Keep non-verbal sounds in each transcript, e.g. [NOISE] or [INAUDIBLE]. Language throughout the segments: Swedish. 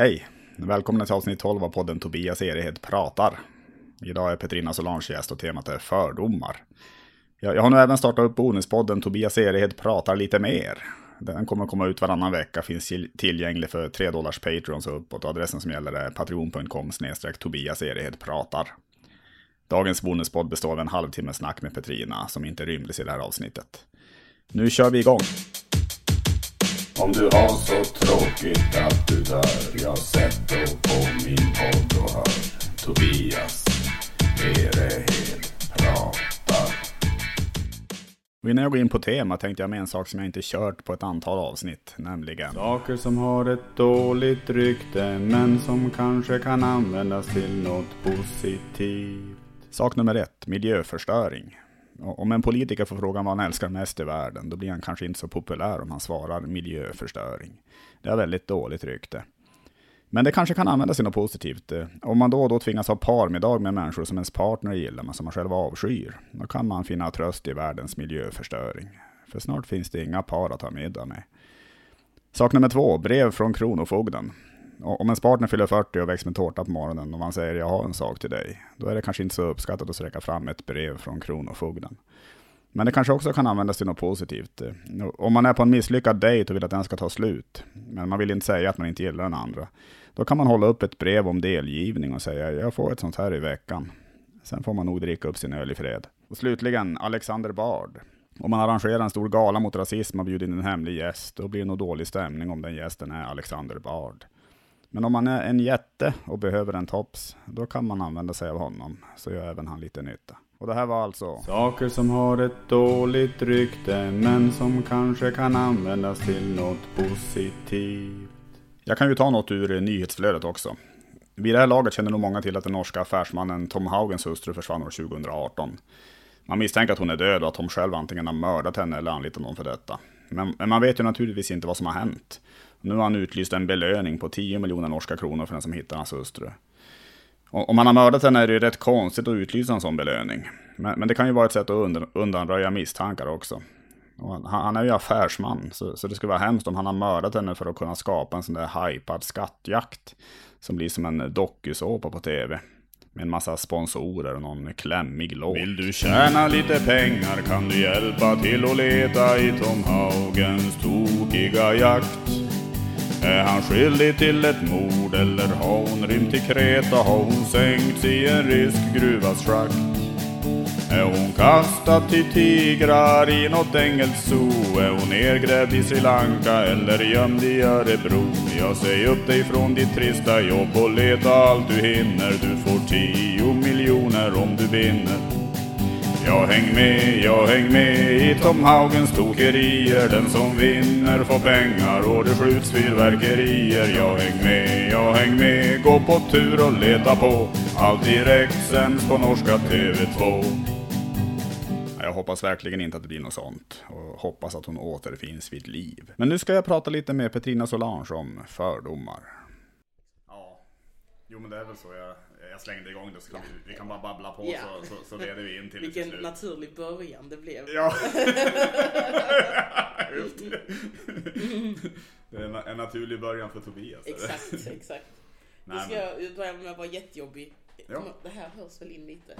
Hej! Välkomna till avsnitt 12 av podden Tobias Erehed pratar. Idag är Petrina Solange gäst och temat är fördomar. Jag, jag har nu även startat upp bonuspodden Tobias Erehed pratar lite mer. Den kommer komma ut varannan vecka, finns tillgänglig för 3 dollars Patreons och uppåt. Adressen som gäller är patreon.com Tobias Erehed pratar. Dagens bonuspodd består av en halvtimme snack med Petrina som inte rymdes i det här avsnittet. Nu kör vi igång! Om du har så tråkigt att du dör Jag sätter på min podd och hör Tobias Erehed pratar och innan jag går in på tema tänkte jag med en sak som jag inte kört på ett antal avsnitt, nämligen Saker som har ett dåligt rykte men som kanske kan användas till något positivt. Sak nummer ett, miljöförstöring. Om en politiker får frågan vad han älskar mest i världen, då blir han kanske inte så populär om han svarar miljöförstöring. Det har väldigt dåligt rykte. Men det kanske kan användas till något positivt. Om man då och då tvingas ha parmiddag med människor som ens partner gillar, men som man själv avskyr, då kan man finna tröst i världens miljöförstöring. För snart finns det inga par att ha middag med. Sak nummer två, brev från Kronofogden. Om ens partner fyller 40 och väcks med tårta på morgonen och man säger jag har en sak till dig, då är det kanske inte så uppskattat att sträcka fram ett brev från Kronofogden. Men det kanske också kan användas till något positivt. Eh, om man är på en misslyckad dejt och vill att den ska ta slut, men man vill inte säga att man inte gillar den andra, då kan man hålla upp ett brev om delgivning och säga jag får ett sånt här i veckan. Sen får man nog dricka upp sin öl i fred. Och slutligen Alexander Bard. Om man arrangerar en stor gala mot rasism och bjuder in en hemlig gäst, då blir det nog dålig stämning om den gästen är Alexander Bard. Men om man är en jätte och behöver en tops, då kan man använda sig av honom, så gör även han lite nytta. Och det här var alltså... Saker som har ett dåligt rykte, men som kanske kan användas till något positivt. Jag kan ju ta något ur nyhetsflödet också. Vid det här laget känner nog många till att den norska affärsmannen Tom Haugens hustru försvann år 2018. Man misstänker att hon är död och att Tom själv antingen har mördat henne eller anlitat någon för detta. Men, men man vet ju naturligtvis inte vad som har hänt. Nu har han utlyst en belöning på 10 miljoner norska kronor för den som hittar hans hustru. Om han har mördat henne är det ju rätt konstigt att utlysa en sån belöning. Men, men det kan ju vara ett sätt att undanröja misstankar också. Han, han, är ju affärsman, så, så, det skulle vara hemskt om han har mördat henne för att kunna skapa en sån där hypad skattjakt. Som blir som en dokusåpa på tv. Med en massa sponsorer och någon klämmig låt. Vill du tjäna lite pengar kan du hjälpa till att leta i Tom Haugens tokiga jakt. Är han skyldig till ett mord eller har hon rymt till Kreta? Har hon sänkts i en rysk gruvas schakt? Är hon kastad till tigrar i något engelskt zoo? Är hon nergrävd i Sri Lanka eller gömd i Örebro? Jag säger upp dig från ditt trista jobb och leta allt du hinner. Du får tio miljoner om du vinner. Jag häng med, jag häng med i Tom Haugens tokerier Den som vinner får pengar och det skjuts fyrverkerier Jag häng med, jag häng med, gå på tur och leta på Allt direkt sänds på norska TV2 jag hoppas verkligen inte att det blir något sånt och hoppas att hon återfinns vid liv. Men nu ska jag prata lite med Petrina Solange om fördomar. Ja, jo men det är väl så jag jag slängde igång det så kan ja. vi, vi, kan bara babbla på ja. så, så, så leder vi in till Vilken till naturlig början det blev. Ja. [LAUGHS] det är en, en, naturlig början för Tobias. Exakt, exakt. Nu ska jag börja med att vara jättejobbig. Ja. Det här hörs väl in lite.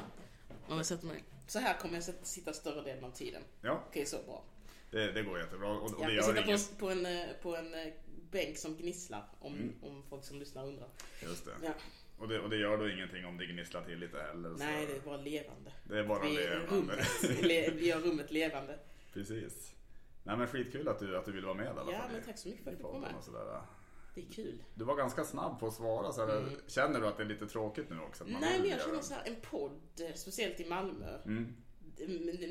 Om jag sätter mig. Så här kommer jag sitta större delen av tiden. Ja. Okej, så bra. Det, det går jättebra. Och, och ja, det gör sitta på, på, en, eh, på en eh, bänk som gnisslar om, mm. om folk som lyssnar undrar. Just det. Ja. Och det, och det gör då ingenting om det gnisslar till lite heller? Nej, det är bara levande. Det är bara vi, levande. Rummet, vi gör rummet levande. Precis. Nej men skitkul att du, att du vill vara med i alla fall. Ja, men tack så mycket för att du kom med. Det är kul. Du var ganska snabb på att svara. Så mm. Känner du att det är lite tråkigt nu också? Nej, men jag känner så här, en podd, speciellt i Malmö. Mm.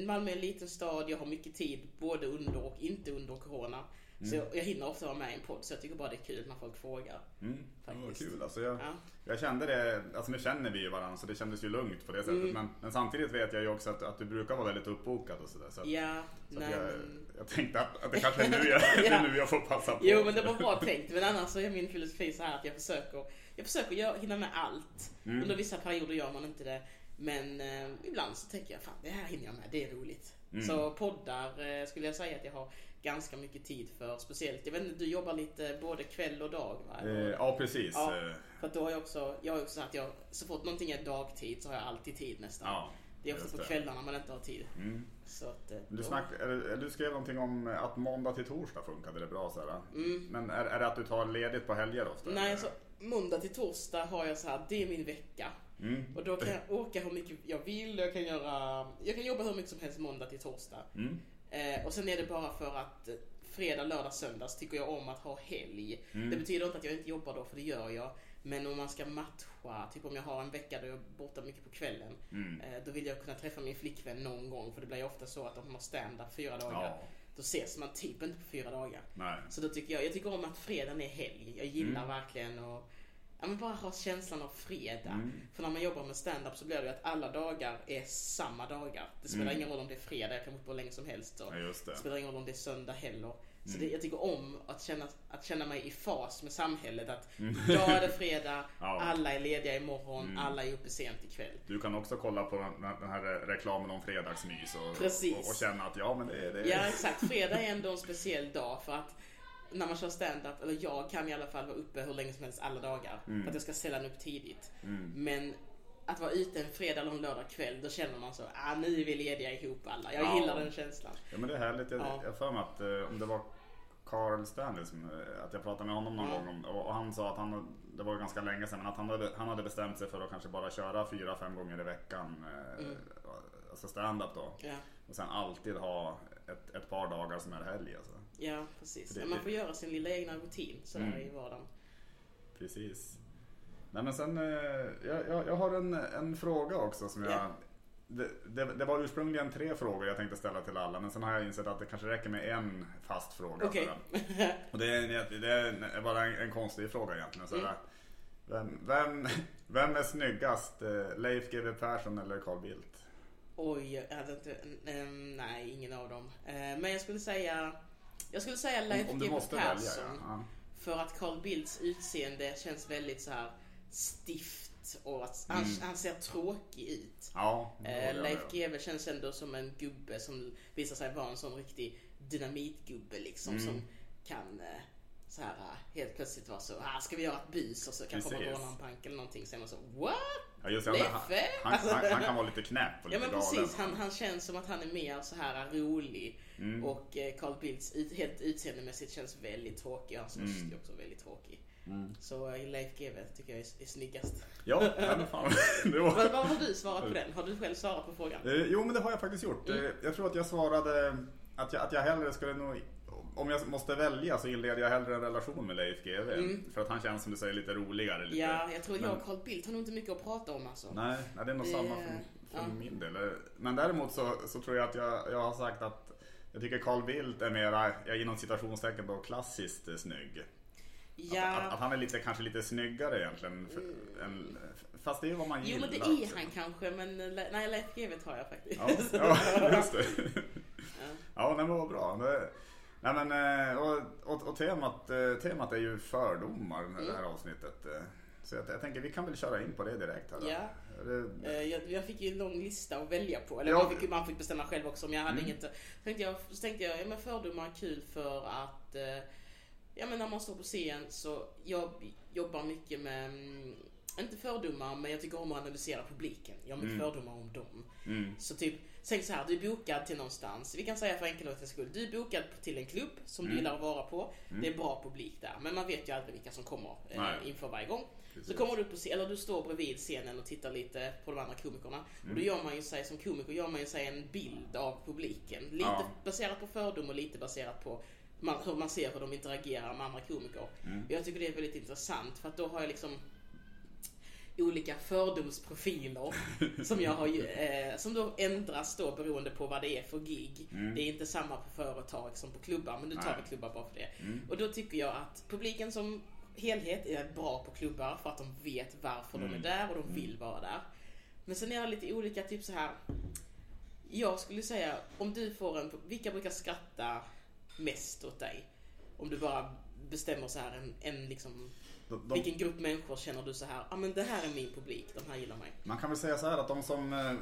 Malmö är en liten stad, jag har mycket tid både under och inte under corona. Mm. Så jag, jag hinner ofta vara med i en podd så jag tycker bara det är kul när folk frågar. Mm. Faktiskt. Ja, kul. Alltså jag, ja. jag kände det, alltså nu känner vi ju varandra så det kändes ju lugnt på det sättet. Mm. Men, men, samtidigt vet jag ju också att, att du brukar vara väldigt uppbokad och sådär. Så, ja, så jag, jag tänkte att, att det kanske är nu jag, [LAUGHS] ja. nu jag får passa på. Jo men det var bra tänkt. Men annars så är min filosofi så här att jag försöker, jag försöker hinna med allt. Mm. Under vissa perioder gör man inte det. Men eh, ibland så tänker jag fan det här hinner jag med, det är roligt. Mm. Så poddar eh, skulle jag säga att jag har ganska mycket tid för. Speciellt, jag vet inte, du jobbar lite både kväll och dag va? Eh, ja, precis. Ja, Eh, för då har jag också, jag har också så att jag, så fort någonting är dagtid så har jag alltid tid nästan. ja, det är just på kvällarna man inte har tid. Mm. Så att, eh, Du, snack, eller, du skrev någonting om att måndag till torsdag funkade det bra. Så här. Mm. Men är, är det att du tar ledigt på helger ofta? Nej, eller? alltså måndag till torsdag har jag så här, det är min vecka. Mm. Och då kan jag åka hur mycket jag vill, jag kan göra, jag kan jobba hur mycket som helst måndag till torsdag. Mm. Eh, och sen är det bara för att eh, fredag, lördag, söndags tycker jag om att ha helg. Mm. Det betyder inte att jag inte jobbar då, för det gör jag. Men om man ska matcha, typ om jag har en vecka där jag är borta mycket på kvällen. Mm. Eh, då vill jag kunna träffa min flickvän någon gång, för det blir ju ofta så att om man har stand-up fyra dagar, Ja, då ses man typ inte på fyra dagar. nej. Så då tycker jag, jag tycker om att fredagen är helg. Jag gillar Mm. verkligen att ja, men bara ha känslan av fredag. Mm. För när man jobbar med stand-up så blir det ju att alla dagar är samma dagar. Det spelar Mm. ingen roll om det är fredag, jag kan vara på länge som helst. Och Ja, det. det spelar ingen roll om det är söndag heller. Så Mm. det, jag tycker om att känna, att känna mig i fas med samhället. Att idag är det fredag, Mm. [LAUGHS] Ja. alla är lediga imorgon, Mm. alla är uppe sent ikväll. Du kan också kolla på den, här reklamen om fredagsmys och, och, och känna att ja men det är det. Ja exakt, fredag är ändå en speciell dag för att när man kör stand-up, eller jag kan i alla fall vara uppe hur länge som helst alla dagar. Mm. För att jag ska ställa upp tidigt. Mm. Men att vara ute en fredag eller en lördag kväll, då känner man så, ah nu är vi lediga ihop alla. Jag Ja. gillar den känslan. Ja men det är härligt. Jag Ja. har för mig att eh, om det var Carl Stanley som, eh, att jag pratade med honom någon Ja. gång om, och, och han sa att han, det var ganska länge sedan, men att han hade, han hade bestämt sig för att kanske bara köra fyra, fem gånger i veckan. Eh, Mm. Alltså stand-up då. Ja, Och sen alltid ha ett, ett par dagar som är helg alltså. ja precis. Det- man får göra sin lilla egna rutin sådär Mm. i vardagen. Precis. Nej men sen, eh, jag, jag, jag har en, en fråga också som jag Ja. det, det, det var ursprungligen tre frågor jag tänkte ställa till alla men sen har jag insett att det kanske räcker med en fast fråga. Den. Och det är, det är bara en, en konstig fråga egentligen. Så Mm. vem, vem, [LAUGHS] vem är snyggast? eh, Leif GW Persson eller Carl Bildt? Oj, jag hade inte, ehm, nej ingen av dem. Eh, men jag skulle säga, jag skulle säga Leif GW välja. Persson. Ja. För att Carl Bildts utseende känns väldigt så här stift och att han, Mm. han ser tråkig ut. Ja, jag Leif. GW känns ändå som en gubbe som visar sig vara en sån riktig dynamitgubbe liksom Mm. som kan eh, så här helt plötsligt vara så, ah, ska vi göra ett bus och så kanske man Precis. rånar en bank eller någonting så är man så, what? Ja, just det, han, Leffe? han, han, han kan vara lite knäpp och Ja lite men precis, galen. han, han känns som att han är mer så här rolig Mm. och eh, Carl Bildts ut, helt utseendemässigt känns väldigt tråkig och hans Mm. röst är också väldigt tråkig. Mm. Så eh, Leif GW tycker jag är, är snyggast. Ja, men fan. [LAUGHS] [LAUGHS] Var... Vad, vad har du svarat på den? Har du själv svarat på frågan? Eh, Jo men det har jag faktiskt gjort. Mm. Jag tror att jag svarade att jag, att jag hellre skulle nog om jag måste välja så inleder jag hellre en relation med Leif GW. Mm. För att han känns som du säger lite roligare. Lite. Ja, jag tror jag och Carl Bildt har nog inte mycket att prata om alltså. Nej, nej, det är nog Det- samma för, för ja. min del. Men däremot så, så tror jag att jag, jag har sagt att jag tycker Carl Bildt är mera, jag inom citationstecken då, klassiskt snygg. Ja, Mm. Att, att han är lite, kanske lite snyggare egentligen. För, än, fast det är ju vad man jo gillar. men det är också. han kanske men nej Leif GW tar jag faktiskt. Ja, ja just det. [LAUGHS] Ja. Ja, men vad bra. Nej, men, eh, och, och, och temat, eh, temat är ju fördomar det här Mm. avsnittet. eh. Så jag, jag tänker vi kan väl köra in på det direkt. Här. Ja. Det, Jag, jag fick ju en lång lista att välja på. Eller Ja. man, fick, man fick bestämma själv också om jag hade Mm. inget. Så tänkte jag, så tänkte jag, ja men fördomar är kul för att Ja men när man står på scen så jag jobbar mycket med mm, inte fördomar men jag tycker om att analysera publiken. Jag har Mm. fördomar om dem. mm, Så typ, tänk så här, du är bokad till någonstans. Vi kan säga för enkelhetens skull. Du är bokad till en klubb som du Mm. gillar att vara på. Mm. Det är bra publik där. Men man vet ju aldrig vilka som kommer eh, inför varje gång. precis. Så kommer du upp på scen, eller du står bredvid scenen och tittar lite på de andra komikerna. Och Mm. då gör man ju sig, som komiker gör man ju sig en bild av publiken. Lite Ja. baserat på fördom och lite baserat på man, hur man ser hur de interagerar med andra komiker. Mm. Jag tycker det är väldigt intressant för att då har jag liksom olika fördomsprofiler som jag har eh, som då ändras då beroende på vad det är för gig. Mm. Det är inte samma på företag som på klubbar, men nu tar vi klubbar bara för det. Mm. Och då tycker jag att publiken som helhet är bra på klubbar för att de vet varför de Mm. är där och de vill vara där. Men sen är jag lite olika, typ så här. Jag skulle säga, om du får en, vilka brukar skratta mest åt dig? Om du bara bestämmer så här en, en liksom, De, de, vilken grupp människor känner du så här, ja ah, men det här är min publik, de här gillar mig. man kan väl säga så här att de som, eh,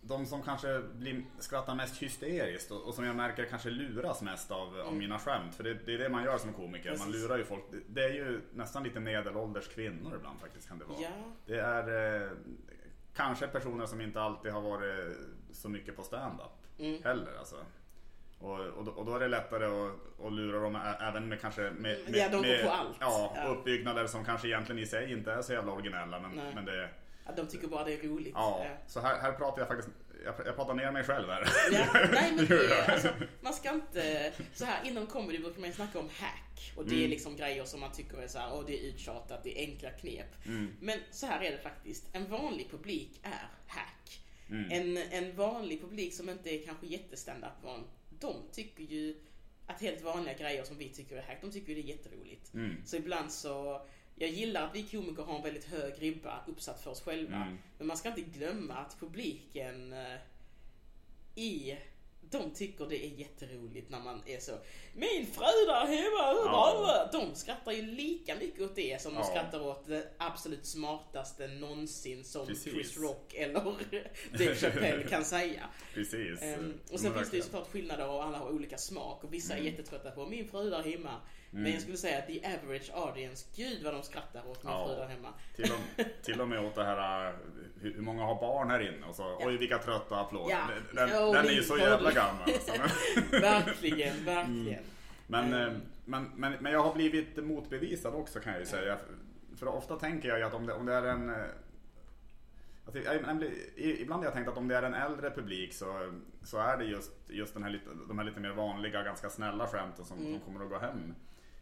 de som kanske blir, skrattar mest hysteriskt och, och som jag märker kanske luras mest av, av mina skämt. För det, det är det man gör som komiker, man Precis. lurar ju folk. Det, det är ju nästan lite medelålders kvinnor ibland faktiskt kan det vara. Ja. Det är eh, kanske personer som inte alltid har varit så mycket på stand-up Mm. heller alltså. Och, och, då, och då är det lättare att, att lura dem även med kanske med, med, Ja, de går med på allt. Ja, Ja. uppbyggnader som kanske egentligen i sig inte är så jävla originella men, Nej. men det Ja, de tycker bara det är roligt. Ja, så här, här pratar jag faktiskt, jag, jag pratar ner mig själv här. Ja, nej men [LAUGHS] det, alltså, man ska inte... Så här inom comedy brukar man ju snacka om hack. Och det Mm. är liksom grejer som man tycker är så här, åh det är uttjatat, det är enkla knep. Mm. Men så här är det faktiskt. En vanlig publik är hack. Mm. En, en vanlig publik som inte är kanske jättestandup-van, de tycker ju att helt vanliga grejer som vi tycker är hack, de tycker ju det är jätteroligt. Mm. Så ibland så, jag gillar att vi komiker har en väldigt hög ribba uppsatt för oss själva. Mm. Men man ska inte glömma att publiken eh, i de tycker det är jätteroligt när man är så Min fru där hemma, hur Ja. Bra?" De skrattar ju lika mycket åt det som de Ja. skrattar åt det absolut smartaste någonsin som Precis. Chris Rock eller [LAUGHS] Dave Chappelle kan säga. Precis. Ehm, och Men sen finns det ju såklart skillnader och alla har olika smak och vissa är jättetrötta på min fru där hemma. Men Mm. jag skulle säga att the average audience, gud vad de skrattar åt min Ja. fru där hemma. Till och, till och med åt det här äh, hur, många har barn här inne och så oj vilka trötta applåder. Ja. Den, den, Åh, den är ju så jävla gammal alltså. [LAUGHS] verkligen, verkligen. Men, Mm. Eh, men, men, men jag har blivit motbevisad också kan jag ju säga. För ofta tänker jag ju att om det, om det är en... eh, i- ibland har jag tänkt att om det är en äldre publik så, så är det just, just den här de här lite mer vanliga, ganska snälla skämten som, Mm. som kommer att gå hem.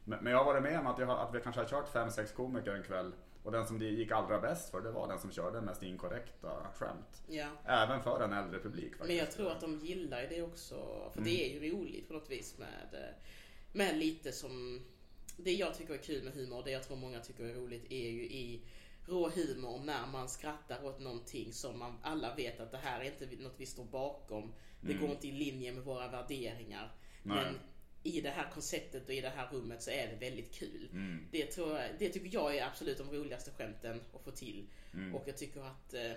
Men, men jag har varit med om att, jag att vi kanske har kört fem sex komiker en kväll och den som det gick allra bäst för det var den som körde mest inkorrekta skämt. Ja. Även för en äldre publik faktiskt. Men jag tror att de gillar det också. För Mm. det är ju roligt på något vis med, med lite som... Det jag tycker är kul med humor, det jag tror många tycker är roligt, är ju i rå humor när man skrattar åt någonting som man alla vet att det här är inte något vi står bakom. Det går inte i linje med våra värderingar. Mm. Nej. Men i det här konceptet och i det här rummet så är det väldigt kul. Mm. Det, tror jag, det tycker jag är absolut de roligaste skämten att få till. Mm. Och jag tycker att eh,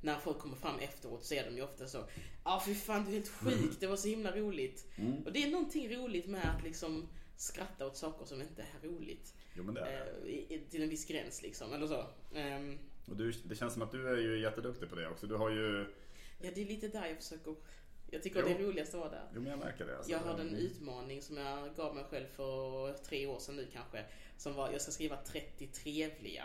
när folk kommer fram efteråt så är de ju ofta så Ja ah, fy fan du är helt sjuk, det var så himla roligt. Mm. Och det är någonting roligt med att liksom skratta åt saker som inte är roligt. Jo men det är det. Eh, till en viss gräns liksom, eller så. Ehm, Och du, det känns som att du är ju jätteduktig på det också. Du har ju... ja det är lite där jag försöker Jag tycker Jo. det är roligast att vara där. Jo men jag märker det. Alltså. Jag hade en utmaning som jag gav mig själv för tre år sedan nu kanske. Som var, jag ska skriva 30 trevliga.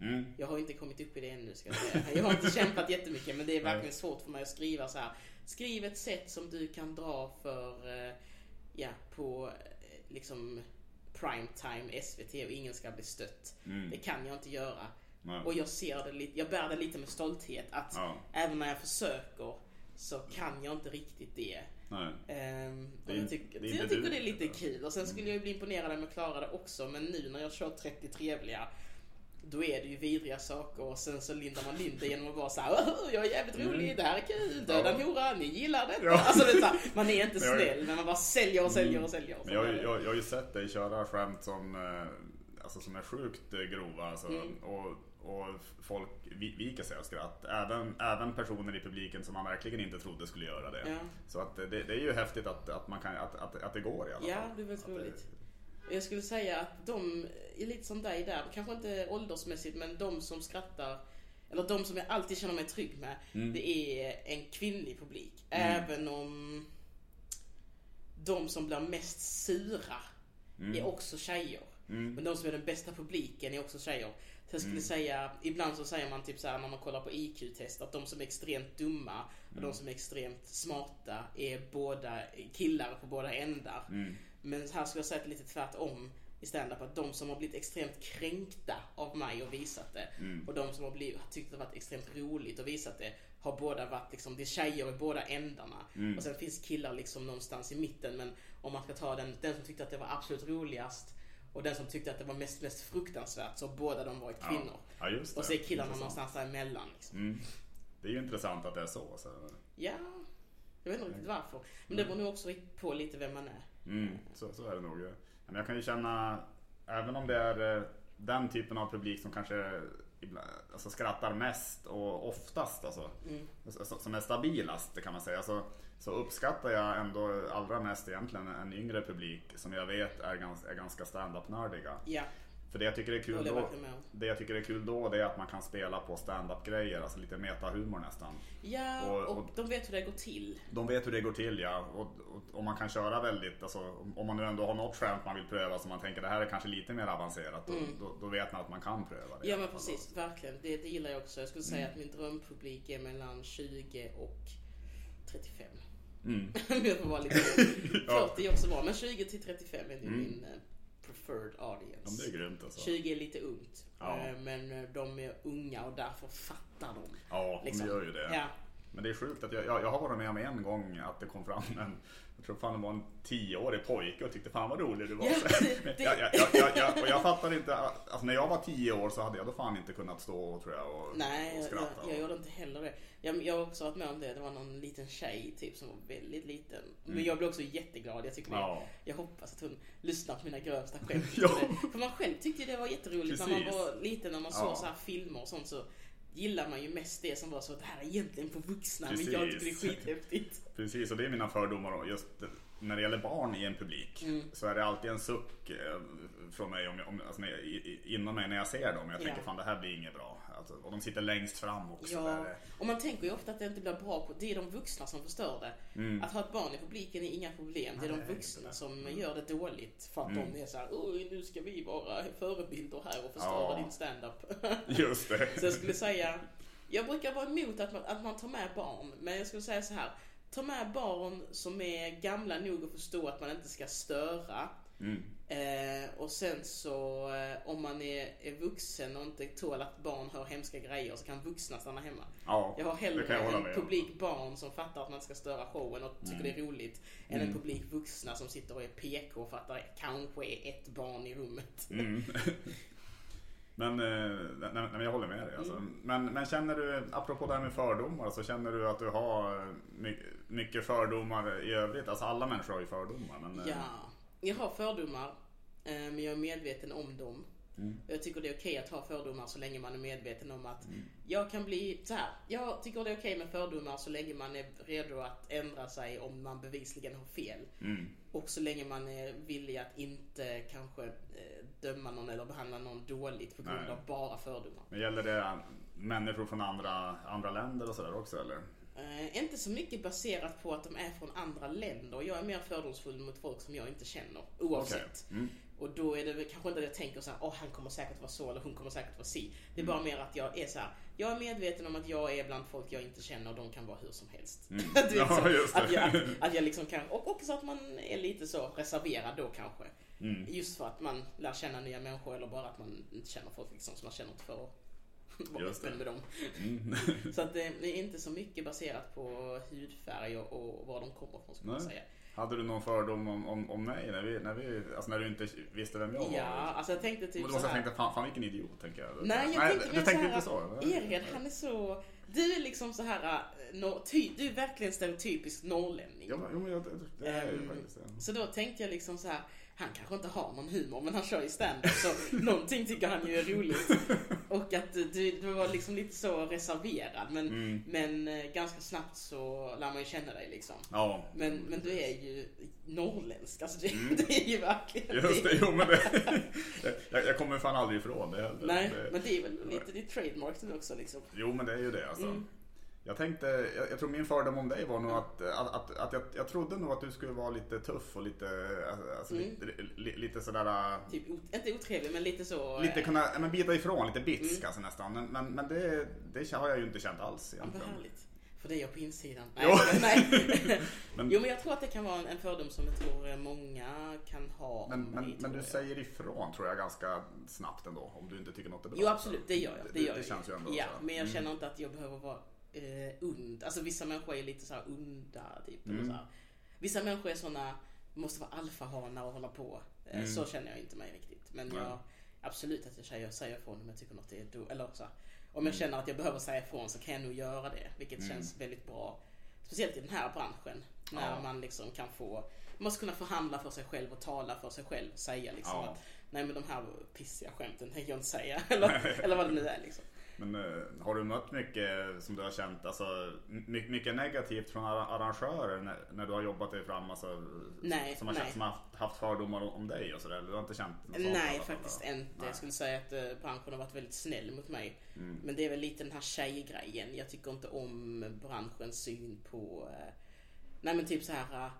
Mm. Jag har inte kommit upp i det ännu ska jag säga. Jag har inte [LAUGHS] kämpat jättemycket men det är verkligen svårt för mig att skriva så här. Skriv ett sätt som du kan dra för, eh, ja, på eh, liksom primetime SVT och ingen ska bli stött. Mm. Det kan jag inte göra. Nej. Och jag ser det lite, jag bär det lite med stolthet att Ja. även när jag försöker så kan jag inte riktigt det. Ehm, Det jag tycker, det är jag tycker du. det är lite kul. Och sen skulle jag ju bli imponerad om jag klarade det också. Men nu när jag kör 30 trevliga då är det ju vidriga saker och sen så lindar man in det genom att vara såhär "Åh, jag är jävligt rolig, det här är kul, döda en Mm. Ja. hora, ni gillar detta. Ja. Alltså, det är så här, man är inte snäll men man bara säljer och säljer och säljer. Och Men jag, så det. jag, jag har ju sett dig köra skämt som, eh, alltså, som är sjukt eh, grova. Alltså, Mm. och, och folk vi- viker sig av skratt. Även, även personer i publiken som man verkligen inte trodde skulle göra det. Ja. Så att det, det är ju häftigt att, att, man kan, att, att, att det går i alla Ja, fall. det är väldigt Att roligt. Jag skulle säga att de är lite som dig där, kanske inte åldersmässigt men de som skrattar eller de som jag alltid känner mig trygg med, Mm. det är en kvinnlig publik. Även om de som blir mest sura är också tjejer. Mm. Men de som är den bästa publiken är också tjejer. Så jag skulle Mm. säga, ibland så säger man typ så här när man kollar på IQ-test att de som är extremt dumma och Mm. de som är extremt smarta är båda killar på båda ändar. Men här skulle jag säga att lite tvärtom i stand-up. Att de som har blivit extremt kränkta av mig och visat det Mm. och de som har blivit, har tyckt det varit extremt roligt och visat det har båda varit liksom, det är tjejer i båda ändarna. Mm. Och sen finns killar liksom någonstans i mitten. Men om man ska ta den, den som tyckte att det var absolut roligast och den som tyckte att det var mest, mest fruktansvärt så har båda de varit kvinnor. Ja, det. Och så är killarna Intressant. någonstans däremellan. Liksom. Mm. Det är ju intressant att det är så. så. Ja, jag vet inte riktigt varför. Men det beror nog också på lite vem man är. Mm, så, så är det nog. Men jag kan ju känna, även om det är, eh, den typen av publik som kanske ibland, alltså skrattar mest och oftast alltså, Mm. alltså, som är stabilast kan man säga. Så, så uppskattar jag ändå allra mest egentligen en yngre publik som jag vet är ganska, är ganska stand-up-nördiga. Ja, För det jag tycker är det kul då, det jag tycker är kul då det är att man kan spela på stand-up grejer, alltså lite metahumor nästan. Ja, Och- och, och- de vet hur det går till. De vet hur det går till ja, och, och, man kan köra väldigt, alltså, om- man nu ändå har något skämt man vill pröva så man tänker det här är kanske lite mer avancerat, då, då, då vet man att man kan pröva det. Ja men precis, verkligen. Det, det gillar jag också. Jag skulle Mm. säga att min drömpublik är mellan 20 och 35. Mm. [LAUGHS] Jag får vara lite... [LAUGHS] Ja. 40 är också bra, men 20 till 35 är det Mm. min preferred Ja, audience. det är grymt alltså. 20 är lite ungt. Ja. eh, Men de är unga och därför fattar de. Ja, liksom. de gör ju det. Ja. Men det är sjukt att jag, jag, jag har varit med om en gång att det kom fram en, jag tror fan det var en tioårig pojke och tyckte fan vad rolig du var. Ja, [LAUGHS] jag, jag, och jag fattar inte, alltså när jag var tio år så hade jag då fan inte kunnat stå tror jag och, Nej, och jag, skratta. jag, jag gjorde inte heller det. Jag, jag har också varit med om det. Det var någon liten tjej typ som var väldigt liten. Men jag blev också jätteglad. Jag, tycker Mm. Ja. jag hoppas att hon lyssnar på mina grövsta skämt. [LAUGHS] Ja. För man själv tyckte det var jätteroligt när man Precis. var liten. När man Ja. såg så här filmer och sånt så gillar man ju mest det som var så att det här är egentligen för vuxna. Men jag tycker det är Precis. skithäftigt. [LAUGHS] Precis, och det är mina fördomar och just när det gäller barn i en publik Mm. så är det alltid en suck eh, från mig om, om, alltså, inom mig när jag ser dem. Jag tänker Ja. fan det här blir inget bra. Alltså, och de sitter längst fram också. Ja, Där. och man tänker ju ofta att det inte blir bra på... Det är de vuxna som förstör det. Att ha ett barn i publiken är inga problem. Det är de Mm. Nej, vuxna det. som gör det dåligt. För att Mm. de är så här, nu ska vi vara förebilder här och förstöra Ja. din standup. [LAUGHS] Just det. så jag skulle säga, jag brukar vara emot att man, att man tar med barn. Men jag skulle säga så här, ta med barn som är gamla nog att förstå att man inte ska störa. Mm. Eh, och sen så eh, om man är, är vuxen och inte tål att barn hör hemska grejer så kan vuxna stanna hemma. Ja, Jag har det jag hellre hålla en publik barn som fattar att man ska störa showen och tycker det är roligt. Än en publik vuxna som sitter och är PK och fattar att kanske är ett barn i rummet. Mm. [LAUGHS] Men, eh, nej, nej, jag håller med dig. Alltså. Mm. Men, men känner du, apropå det här med fördomar, så känner du att du har my, mycket fördomar i övrigt? Alltså alla människor har ju fördomar. Men, eh, Ja, jag har fördomar. eh, Men jag är medveten om dem. Mm. Jag tycker det är okej att ha fördomar så länge man är medveten om att jag kan bli så här. Jag tycker det är okej med fördomar så länge man är redo att ändra sig om man bevisligen har fel. Mm. Och så länge man är villig att inte kanske eh, döma någon eller behandla någon dåligt på grund Nej. av bara fördomar. Men gäller det människor från andra, andra länder och sådär också eller? Eh, inte så mycket baserat på att de är från andra länder. Jag är mer fördomsfull mot folk som jag inte känner, oavsett. Okej. Mm. Och då är det väl kanske inte att jag tänker så här, åh han kommer säkert vara så eller hon kommer säkert vara si. Det är bara mer att jag är så här, jag är medveten om att jag är bland folk jag inte känner och de kan vara hur som helst. Mm. [LAUGHS] Du vet, Ja, så, just det. att, jag, att, att jag liksom kan, och också att man är lite så reserverad då kanske. Mm. Just för att man lär känna nya människor eller bara att man inte känner folk liksom som man känner inte för vara Just det. med dem. Mm. Så att det, är inte så mycket baserat på hudfärg och, och var de kommer ifrån skulle jag säga. Hade du någon fördom om, om, om mig när, vi, när, vi, alltså när du inte visste vem jag var? Ja, alltså jag tänkte typ du måste ha tänkt, fan, fan vilken idiot tänker jag. Nej, jag Nej tänkte du tänkte inte så? Ered, han är så... Du är liksom så här... äh, Nor, ty, du är verkligen stereotypisk norrlänning. Ja, men- jo, men jag, det är ju Ehm, faktiskt det. Så då tänkte jag liksom så här, han kanske inte har någon humor men han kör ju stand-up så [LAUGHS] någonting tycker han ju är roligt. Och att du, du var liksom lite så reserverad men, Mm. men eh, ganska snabbt så lär man ju känna dig liksom. Ja, Men, men du är ju norrländsk, alltså det, [LAUGHS] det är ju verkligen Mm. just det. Jo, men det, [LAUGHS] jag, jag kommer fan aldrig ifrån det heller. Nej, det, men det är väl lite ditt trademark du också liksom. Jo, men det är ju det alltså. Mm. Jag tänkte, jag, jag tror min fördom om dig var nog att, att, att, att jag, jag trodde nog att du skulle vara lite tuff och lite, alltså, Mm. lite, li, lite sådär, Typ, ot- inte otrevlig men lite så... lite eh, kunna men bita ifrån, lite bitsk Mm. alltså nästan. Men, men, men det, det har jag ju inte känt alls Ja, vad egentligen. härligt. För det är jag på insidan. Jo. Nej, nej. [LAUGHS] Men- Jo men jag tror att det kan vara en, fördom som jag tror eh, många kan ha Men, men, mig, men du jag. säger ifrån tror jag ganska snabbt ändå, om du inte tycker något är bra. Jo absolut, det gör jag. Det, Det- gör det jag. känns ju ändå Ja, så. men jag Mm. känner inte att jag behöver vara eh, und. Alltså vissa människor är lite så här onda typ. Eller Mm. så här. Vissa människor är såna, måste vara alfahanar och hålla på. Eh, Mm. Så känner jag inte mig riktigt. Men Nej. jag, absolut att jag säger, säger ifrån om jag tycker något är do, eller så här, Om Mm. jag känner att jag behöver säga ifrån så kan jag nog göra det. Vilket känns väldigt bra. Speciellt i den här branschen. När Ja. man liksom kan få, man måste kunna förhandla för sig själv och tala för sig själv. Säga liksom Ja. att nej men de här pissiga skämten tänker jag inte säga. [LAUGHS] Eller, eller vad det nu är liksom. Men uh, har du mött mycket som du har känt, alltså mycket, mycket negativt från arrangörer när, när, du har jobbat dig fram? Alltså, nej, som, har, nej. som har haft fördomar om dig och sådär? Du har inte känt något Nej, sånt, faktiskt eller? inte. Nej. Jag skulle säga att uh, branschen har varit väldigt snäll mot mig. Mm. Men det är väl lite den här tjejgrejen. Jag tycker inte om branschens syn på, uh, nej men typ så här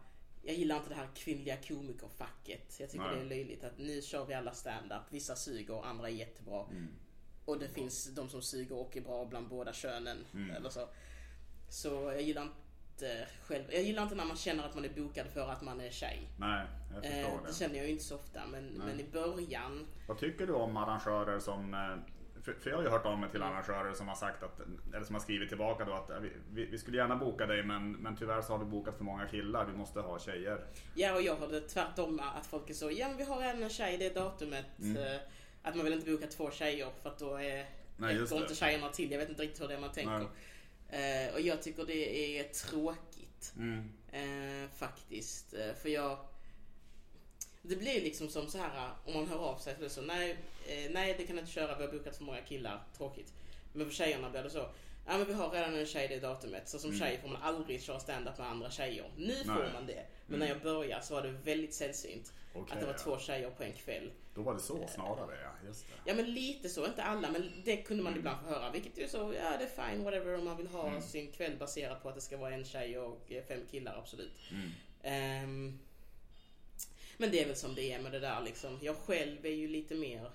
jag gillar inte det här kvinnliga komikerfacket. Jag tycker Nej. det är löjligt att nu kör vi alla stand-up. Vissa suger, andra är jättebra. Mm. Och det finns de som suger och är bra bland båda könen. Mm. Eller så. så jag gillar inte själv. Jag gillar inte när man känner att man är bokad för att man är tjej. Nej, jag förstår eh, det. Det känner jag ju inte så ofta. Men, men i början. Vad tycker du om arrangörer som eh, för, för, jag har ju hört av mig till arrangörer som har sagt att, eller som har skrivit tillbaka då att vi, vi, skulle gärna boka dig men, men tyvärr så har du bokat för många killar, vi måste ha tjejer. Ja och jag hörde tvärtom att folk är så, ja men vi har en tjej, det datumet. Mm. Eh, att man vill inte boka två tjejer för att då är Nej, just inte tjejerna till. Jag vet inte riktigt hur det är man tänker. Uh, och jag tycker det är tråkigt. Mm. Uh, faktiskt. För jag... Det blir liksom som så här om man hör av sig. Så det så, nej, nej det kan inte köra, vi har bokat för många killar. Tråkigt. Men för tjejerna blir det så. Ja men vi har redan en tjej det datumet. Så som mm. tjej får man aldrig köra stand-up med andra tjejer. Nu Nej. får man det. Men mm. när jag började så var det väldigt sällsynt. Okay, att det var två tjejer på en kväll. Då var det så snarare ja, just det. Ja men lite så, inte alla men det kunde man mm. ibland få höra. Vilket är så, ja det är fine whatever om man vill ha mm. sin kväll baserat på att det ska vara en tjej och eh, fem killar absolut. Um, men det är väl som det är med det där liksom. Jag själv är ju lite mer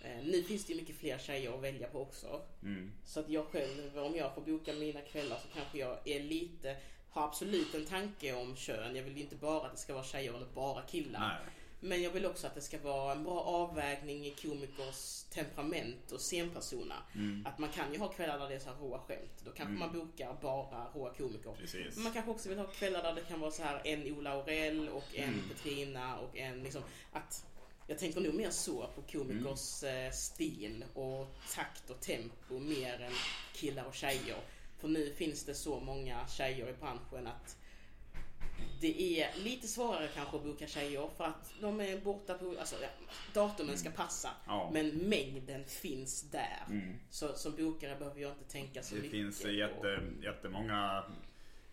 Eh, nu finns det ju mycket fler tjejer att välja på också. Mm. Så att jag själv, om jag får boka mina kvällar så kanske jag är lite, har absolut en tanke om kön. Jag vill ju inte bara att det ska vara tjejer eller bara killar. Nej. Men jag vill också att det ska vara en bra avvägning i komikers temperament och scenpersona. Mm. Att man kan ju ha kvällar där det är så här råa skämt. Då kanske mm. man bokar bara råa komiker. Precis. Men man kanske också vill ha kvällar där det kan vara så här en Ola Aurell och en mm. Petrina och en liksom att jag tänker nog mer så på komikers mm. Eh, stil och takt och tempo mer än killar och tjejer. För nu finns det så många tjejer i branschen att det är lite svårare kanske att boka tjejer för att de är borta på, alltså ja, datumen ska passa. Ja. Men mängden finns där. Mm. Så som bokare behöver jag inte tänka så det mycket. Det finns jätte, jättemånga,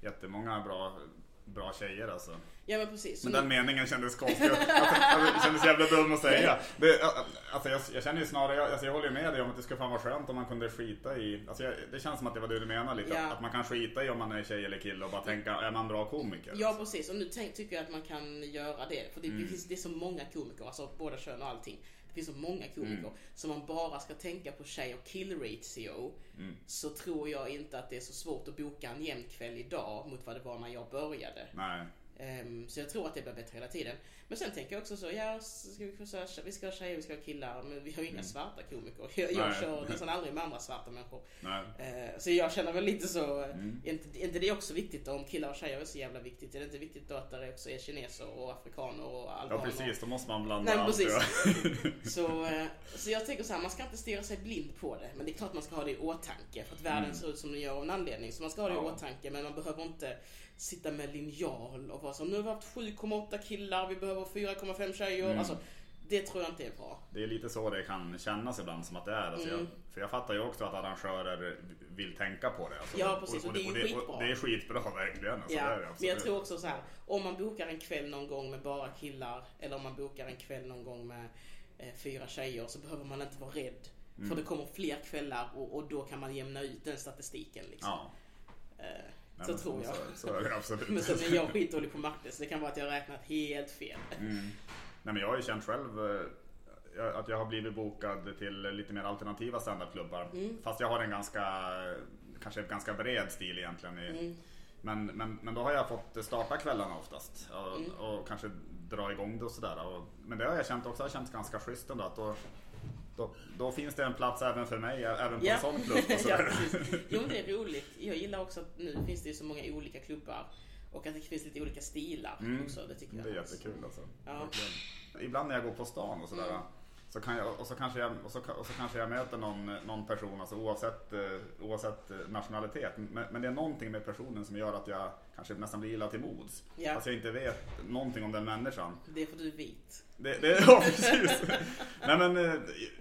jättemånga bra bra tjejer alltså. Ja men precis. Men den meningen kändes konstig. alltså, alltså, det kändes jävla dum att säga. [LAUGHS] Det, alltså, jag, jag känner ju snarare, jag, alltså, jag håller med dig om att det skulle fan vara skönt om man kunde skita i, alltså, jag, det känns som att det var det du menar lite. Ja. Att, man kan skita i om man är tjej eller kille och bara tänka, är man bra komiker? Ja alltså. precis, och nu tänk, tycker jag att man kan göra det. För det, mm. det, finns, det är så många komiker, alltså båda kön och allting. Det finns så många komiker. Mm. Så man bara ska tänka på tjej och kill ratio. Mm. Så tror jag inte att det är så svårt att boka en jämn kväll idag mot vad det var när jag började. Nej. Um, så jag tror att det blir bättre hela tiden. Men sen tänker jag också så, ja, ska vi, så, vi ska ha tjejer, vi ska ha killar, men vi har ju inga mm. svarta komiker. [LAUGHS] Jag, jag kör [LAUGHS] nästan aldrig med andra svarta människor. Uh, så jag känner väl lite så, mm. inte, inte det är också viktigt om killar och tjejer är så jävla viktigt? Är det inte viktigt då att det också är kineser och afrikaner och albaner? Ja precis, då måste man blanda Nej, precis. [LAUGHS] så, uh, så jag tänker så här, man ska inte stirra sig blind på det. Men det är klart man ska ha det i åtanke. För att världen mm. ser ut som den gör av en anledning. Så man ska ha det ja. i åtanke, men man behöver inte sitta med linjal och vara så nu har vi haft 7,8 killar, vi behöver 4,5 tjejer. Mm. Alltså, det tror jag inte är bra. Det är lite så det kan kännas ibland som att det är. Alltså mm. jag, för jag fattar ju också att arrangörer vill tänka på det. Alltså, ja precis, och, och, det är skitbra. Och det är skitbra verkligen. Alltså, ja, men jag tror också så här, om man bokar en kväll någon gång med bara killar eller om man bokar en kväll någon gång med eh, fyra tjejer så behöver man inte vara rädd. Mm. För det kommer fler kvällar och, och, då kan man jämna ut den statistiken. Liksom. Ja. Eh, Nej, så tror jag. Så, så är det absolut. men sen är jag skitdålig på matte så det kan vara att jag har räknat helt fel. Mm. Nej men jag har ju känt själv eh, att jag har blivit bokad till lite mer alternativa standupklubbar. Mm. Fast jag har en ganska, kanske ganska bred stil egentligen. Mm. men, men, men då har jag fått starta kvällarna oftast och, mm. och kanske dra igång det och sådär. Men det har jag känt också har känts ganska schysst ändå. Att då, då, då, finns det en plats även för mig, även på ja. en sån klubb. [LAUGHS] Och ja, jo, det är roligt. Jag gillar också att nu finns det ju så många olika klubbar. Och att det finns lite olika stilar mm. också. Det tycker jag. Det är jättekul alltså. Ja. Ibland när jag går på stan och sådär. Mm så kan jag, och, så kanske jag, och, så, och så kanske jag möter någon, någon person, alltså oavsett, eh, oavsett eh, nationalitet. Men, men det är någonting med personen som gör att jag kanske nästan blir illa till mods. Ja. Fast jag inte vet någonting om den människan. Det är för att du är vit. Det, det, [LAUGHS] ja, precis. Nej men eh,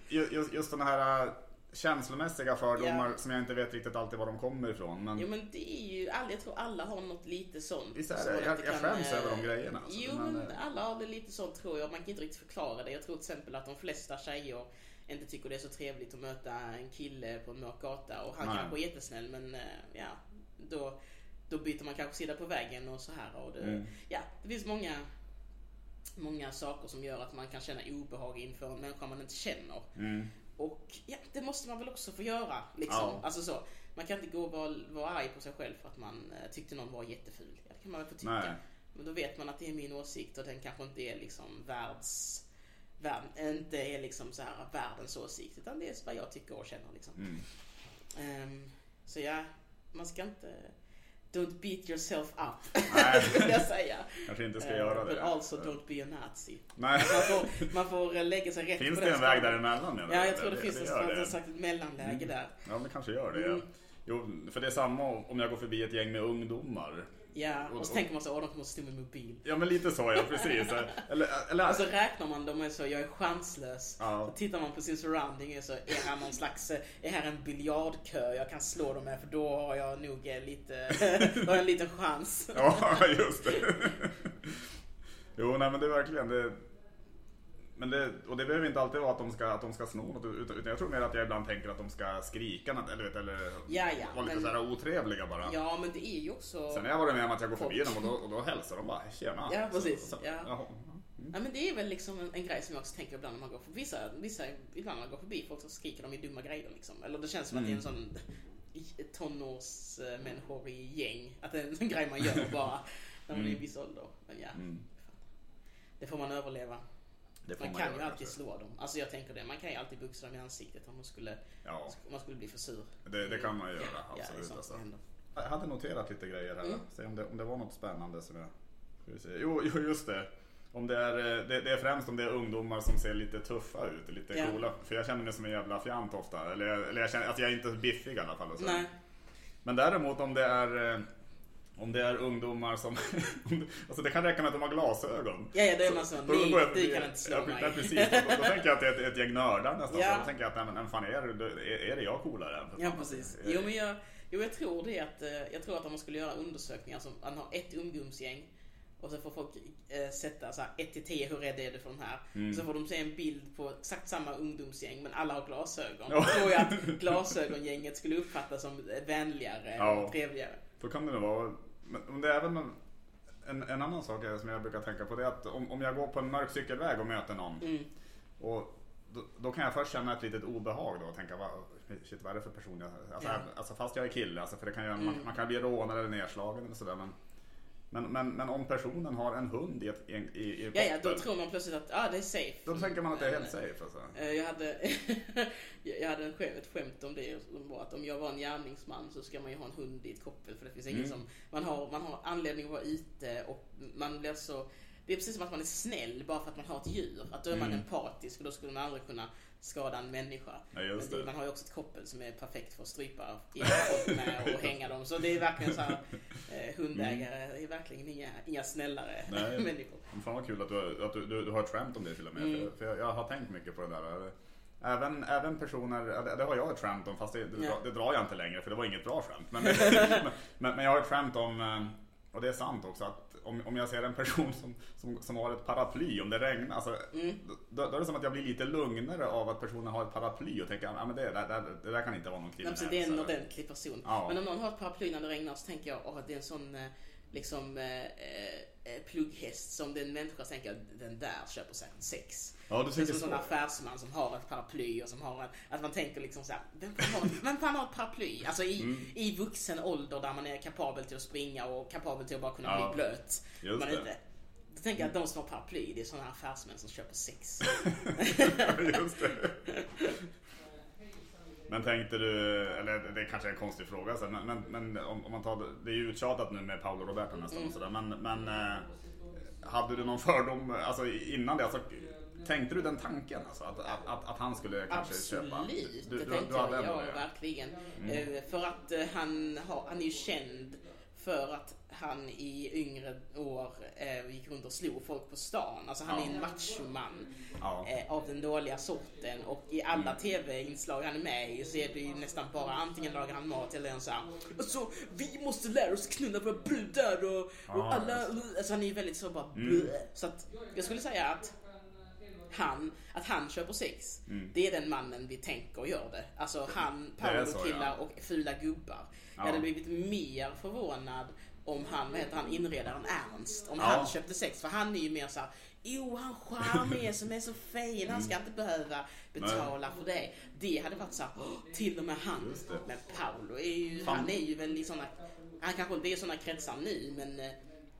ju- just, just den här känslomässiga fördomar Ja. som jag inte vet riktigt alltid var de kommer ifrån. Men Jo men det är ju, jag tror alla har något lite sånt. Visst är det? man Jag- jag kan, skäms eh, över de grejerna, alltså. Jo Men, men eh, alla har det lite sånt tror jag. Man kan inte riktigt förklara det. Jag tror till exempel att de flesta tjejer inte tycker det är så trevligt att möta en kille på en mörk gata och han Nej. kanske är jättesnäll men eh, ja, då, då byter man kanske sida på vägen och så här. Och det, Mm. Ja, det finns många Många saker som gör att man kan känna obehag inför en människa man inte känner. mm, Och ja, det måste man väl också få göra. Liksom. Ja. Alltså så. Man kan inte gå och vara, vara arg på sig själv för att man eh, tyckte någon var jätteful. Ja, det kan man väl få tycka. Nej. Men då vet man att det är min åsikt och den kanske inte är liksom världs... Värld, inte är liksom så här världens åsikt. Utan det är vad jag tycker och känner liksom. mm. Ehm, så ja, man ska inte... Don't beat yourself up. [LAUGHS] Vill jag säga. Kanske inte ska Eh, göra det. But also don't be a nazi. Nej. Man får, man får eh, lägga sig rätt Finns på det en väg däremellan menar Ja, jag tror det, finns ett, gör det. sagt ett mellanläge där. Ja, men kanske gör det. Mm. Jo, för det är samma om jag går förbi ett gäng med ungdomar. Ja, Och- och så tänker man så, åh de kommer att stå med mobil. Ja, men lite så ja, precis. Eller, eller, Och så räknar man dem och så, jag är chanslös. Ja. Så tittar man på sin surrounding och så, är här någon slags, eh, är här en biljardkö jag kan slå dem med för då har jag nog eh, lite, då [LAUGHS] har jag en liten chans. Ja, just det. [LAUGHS] Jo, nej men det är verkligen det. Men det, och det behöver inte alltid vara att de ska, att de ska sno något, utan utan jag tror mer att jag ibland tänker att de ska skrika något, eller, vet, eller Ja, ja, vara lite men- så här otrevliga bara. Ja, men det är ju också... Sen har jag varit med om att jag går förbi dem och då, och då hälsar de bara tjena. Ja, precis. Så, så, Ja. jaha. Ja men det är väl liksom en, en grej som jag också tänker ibland när man går förbi. Vissa, vissa ibland när man går förbi folk så skriker de i dumma grejer liksom. Eller det känns som att det är en sån i- tonårsmänniskor i gäng. Att det är en sån grej man gör bara när man är i en viss ålder. Men ja, Mm. det får man överleva. Man man kan ju alltid slå dem. Alltså jag tänker det. Man kan ju alltid boxa dem i ansiktet om man skulle, Ja, om man skulle bli för sur. det, det kan man ju göra. Ja, absolut. sånt alltså. Jag hade noterat lite grejer här. Mm. Se om det, om det var något spännande som jag... Jo, [LAUGHS] jo, just det. Om det, är, eh, det, det är främst om det är ungdomar som ser lite tuffa ut, lite Ja. coola. För jag känner mig som en jävla fjant ofta. Eller, eller jag känner att jag är inte biffig i alla fall. Och så. Nej. Men däremot om det är... Om det är ungdomar som... om [LAUGHS] det- alltså det kan räcka med att de har glasögon. Ja, ja, då är man så, nej, jag du kan inte slå mig. Ja, precis. Då, då tänker jag att det är ett, ett gäng nördar nästan. Ja. Så Då tänker jag att nej, men, fan är, det, är, är det jag coolare än? Ja precis. Eh, Jo men jag, jo, jag tror det att, eh, jag tror att om man skulle göra undersökningar som, man har ett ungdomsgäng och så får folk eh, sätta så här 1 till 10, hur rädd är du för de här? Mm. Så får de se en bild på exakt samma ungdomsgäng men alla har glasögon. Ja. Då tror jag att glasögongänget skulle uppfattas som vänligare Ja. och trevligare. Då kan det nog vara. Men det är även en, en, en annan sak som jag brukar tänka på det är att om, om jag går på en mörk cykelväg och möter någon Mm. och då, då kan jag först känna ett litet obehag då och tänka vad, shit, vad är det för person jag alltså, Ja. alltså fast jag är kille, alltså, för det kan ju, man, Mm. man kan bli rånad eller nedslagen eller sådär men, men, men, men om personen har en hund i, ett, i, i, i Ja, ja, då tror man plötsligt att ah, det är safe. då tänker man att det är helt Men, safe alltså. Eh, Jag hade, [LAUGHS] jag hade en ett skämt om det, som var att om jag var en gärningsman så ska man ju ha en hund i ett koppel för det finns ingen Mm. som, man har, man har anledning att vara ute och man blir så, det är precis som att man är snäll bara för att man har ett djur. Att då är man Mm. empatisk och då skulle man aldrig kunna skada en människa. Ja, Men det. man har ju också ett koppel som är perfekt för att strypa folk med och [LAUGHS] hänga dem. Så det är verkligen så här, eh, hundägare är verkligen inga, inga snällare Nej. [LAUGHS] människor. Fan vad kul att, du, att du, du, du har ett skämt om det till och med. Mm. För, för jag, jag har tänkt mycket på det där. Även, även personer, det, har jag ett skämt om fast det, det, Ja. det drar jag inte längre för det var inget bra skämt. Men, men, [LAUGHS] men, men jag har ett skämt om, eh, och det är sant också, att om, om jag ser en person som, som, som har ett paraply, om det regnar, alltså, Mm. då, då är det som att jag blir lite lugnare av att personen har ett paraply och tänker att det, det, det, det där kan inte vara någon kriminell. det är en ordentlig person. Ja. Men om någon har ett paraply när det regnar så tänker jag att det är en sån eh, liksom eh, eh, plugghäst som den människa tänker att den där köper säkert sex. Ja, du Det är tänker som en så. sån affärsman som har ett paraply och som har en, att man tänker liksom såhär, vem fan har, vem fan har ett paraply? Alltså i, Mm. i vuxen ålder där man är kapabel till att springa och kapabel till att bara kunna Ja, bli blöt. just man det. Inte, då tänker jag att de som har paraply, det är såna affärsmän som köper sex. [LAUGHS] Just det. [LAUGHS] Men tänkte du, eller det är kanske är en konstig fråga sen, men, men, men om, om man tar, det är ju uttjatat nu med Paolo Roberto nästan och sådär, men, men eh, hade du någon fördom, alltså innan det, alltså, Tänkte du den tanken alltså? Att, att, att, att han skulle kanske Absolut, köpa? det tänkte jag, ja, verkligen. Mm. Eh, För att eh, han, har, han är ju känd för att han i yngre år eh, gick runt och slog folk på stan. Alltså han är en machoman Ja. eh, av den dåliga sorten. Och i alla tv-inslag han är med i så är det ju nästan bara antingen lagar han mat eller såhär Alltså vi måste lära oss knulla våra brudar och, och Ja, alla... Alltså han är ju väldigt så bara blö. Så att jag skulle säga att han, att han köper sex, det är den mannen vi tänker och gör det. Alltså han, Mm. Så, Paolo-killar ja. och fula gubbar. Jag Ja. hade blivit mer förvånad om han, vad heter han, inredaren Ernst, om Ja. han köpte sex. För han är ju mer såhär, jo han charmig som är så fin, han ska inte behöva betala för det. Det hade varit såhär, "Åh, till och med han. Men Paolo är ju, Fan. han är ju väl i såna, han kanske inte är i såna kretsar nu men eh,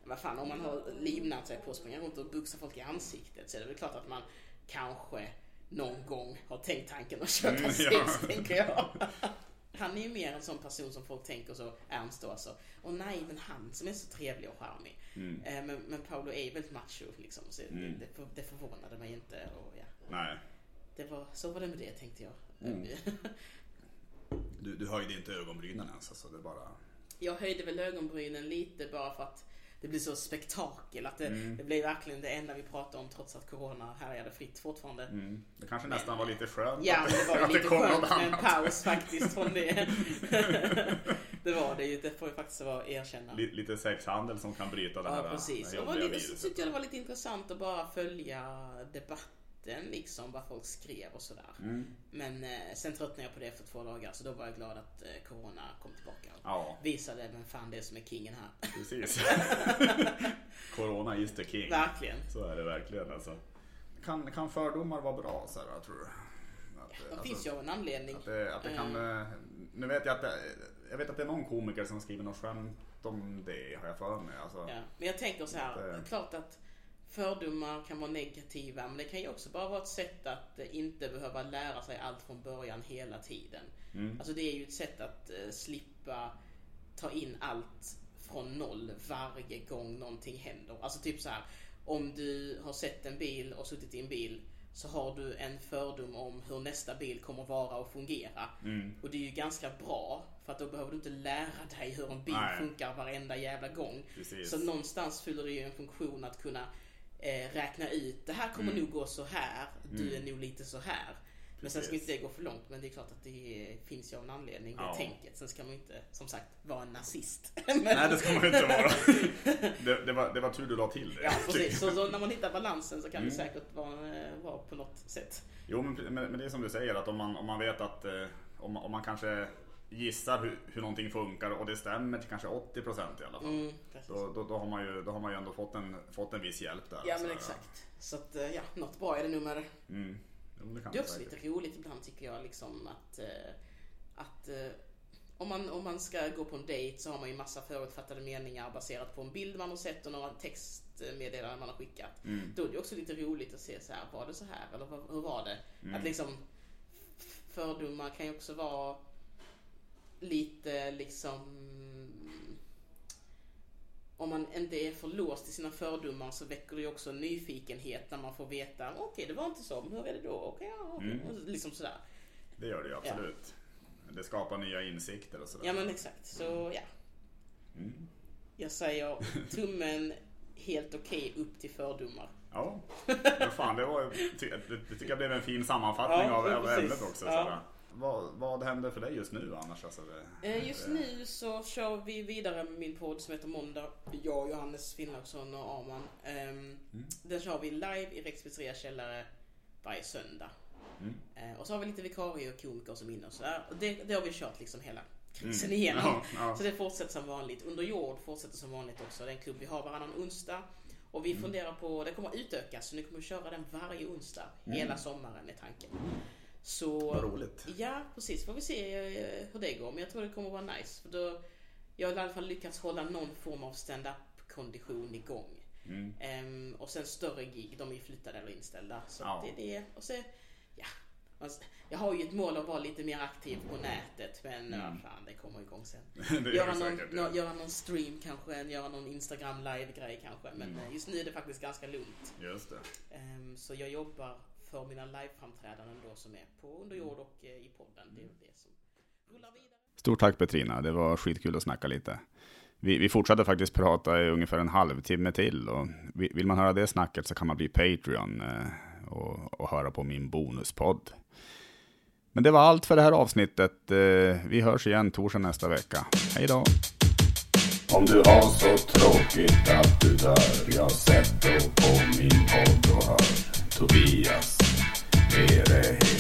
vad fan om man har livnat sig på att springa runt och buxa folk i ansiktet så är det väl klart att man kanske någon gång har tänkt tanken att köpa Mm, sex, ja. tänker jag. [LAUGHS] Han är ju mer en sån person som folk tänker så, Ernst då alltså. Och nej, men han som är så trevlig och charmig. Mm. Eh, Men, men Paolo är väldigt macho liksom. Så det, det, för- det förvånade mig inte. Och, ja, Nej. det var, så var det med det tänkte jag. Mm. [LAUGHS] Du, du höjde inte ögonbrynen ens alltså, det bara... Jag höjde väl ögonbrynen lite bara för att det blir så spektakel. Att det, Mm. det blir verkligen det enda vi pratar om trots att corona härjade fritt fortfarande. Mm. Det kanske nästan var lite skönt Ja, men det var [LAUGHS] lite kom skönt med en annat. paus faktiskt från det. [LAUGHS] det var det ju, det får jag faktiskt vara erkänna. Li- Lite sexhandel som kan bryta det Ja, här precis. det var lite, så tyckte jag det var lite intressant att bara följa debatten, liksom vad folk skrev och sådär. Mm. Men eh, sen tröttnade jag på det efter två dagar, så då var jag glad att eh, Corona kom tillbaka. och Ja, Visade vem fan det är som är kingen här. precis. [LAUGHS] Corona is the king. Verkligen. Så är det verkligen alltså. Kan, kan fördomar vara bra så här, tror du? Att, Det alltså, finns ju av en anledning. Att det, att det kan... Mm. eh, Nu vet jag att det, jag vet att det är någon komiker som skriver något skämt om det, har jag för mig. Alltså, Ja. Men jag tänker så här, Det- klart att fördomar kan vara negativa, men det kan ju också bara vara ett sätt att eh, inte behöva lära sig allt från början hela tiden. Mm. Alltså det är ju ett sätt att eh, slippa ta in allt från noll varje gång någonting händer. Alltså typ så här, om du har sett en bil och suttit i en bil så har du en fördom om hur nästa bil kommer vara och fungera. Mm. Och det är ju ganska bra för att då behöver du inte lära dig hur en bil Nej. funkar varenda jävla gång. Precis. Så någonstans fyller det ju en funktion att kunna eh, räkna ut det här kommer Mm. nog gå så här, du är nog lite så här. Men sen ska inte det gå för långt, men det är klart att det finns ju av en anledning, det Ja. tänket. Sen ska man ju inte, som sagt, vara en nazist. [LAUGHS] Nej, det ska man ju inte vara. [LAUGHS] Det, det, var, det var tur du la till det. Ja, precis. Så, så när man hittar balansen så kan Mm. det säkert vara, eh, vara på något sätt. Jo, men, men, men det är som du säger att om man, om man vet att eh, om, om man kanske gissar hur, hur någonting funkar och det stämmer till kanske 80% i alla fall. Mm. Då, då, då, har man ju, då har man ju ändå fått en, fått en viss hjälp där. Ja, Så, men exakt. Så att, eh, ja, något bra är det det. Mm. Jo, det Det är också säkert. lite roligt ibland tycker jag liksom att, eh, att eh, om, man, om man ska gå på en dejt så har man ju massa förutfattade meningar baserat på en bild man har sett och några textmeddelanden man har skickat. Mm. Då är det också lite roligt att se så här, var det så här eller vad- hur var det? Mm. Att liksom fördomar kan ju också vara lite liksom om man inte är för låst i sina fördomar så väcker det ju också nyfikenhet när man får veta okej det var inte så, men hur är det då? Okej, ja, okej. Mm. Liksom sådär. Det gör det ju absolut. Det skapar nya insikter och sådär. Ja men exakt, så ja. Mm. Jag säger [LAUGHS] tummen helt okej upp till fördomar. Ja, men fan det, var, det, det tycker jag blev en fin sammanfattning Ja, av, ja, av ämnet också. Ja. Vad, vad händer för dig just nu annars? Alltså, det, Eh, Just nu så kör vi vidare med min podd som heter Måndag. Jag, Johannes Finnlaugsson och Arman. Ehm, Den kör vi live i Rex Pizzeria källare varje söndag. Mm. Eh, Och så har vi lite vikarie och komiker som är inne och sådär. Och det, det har vi kört liksom hela krisen Mm. igenom. Ja, ja. Så det fortsätter som vanligt. Under jord fortsätter som vanligt också. Det är en klubb vi har varannan onsdag. Och Mm. vi funderar på, det kommer att utökas så nu kommer vi köra den varje onsdag. Hela sommaren är tanken. Så, Mm. Vad roligt. Ja, precis. Får vi se eh, hur det går. Men jag tror det kommer vara nice. För då, jag har i alla fall lyckats hålla någon form av stand-up kondition igång. Mm. Ehm, och sen större gig, de är flyttade eller inställda. Så Ja. det är det. Och så, ja, Alltså, jag har ju ett mål att vara lite mer aktiv på nätet men mm. fan, det kommer igång sen. [LAUGHS] göra, någon, säkert, ja. göra någon stream kanske, göra någon Instagram live-grej kanske. Men mm. Eh, just nu är det faktiskt ganska lugnt. Just det. Um, så jag jobbar för mina liveframträdanden då som är på Underjord och uh, i podden. Det är det som rullar vidare. Stort tack Petrina, det var skitkul att snacka lite. Vi, vi fortsatte faktiskt prata i ungefär en halvtimme till och vill man höra det snacket så kan man bli Patreon eh, och, och höra på min bonuspodd. Men det var allt för det här avsnittet. Eh, vi hörs igen torsdag nästa vecka. Hej då! Om du har så tråkigt att du dör, jag sätter på min podd och hör Tobias Theory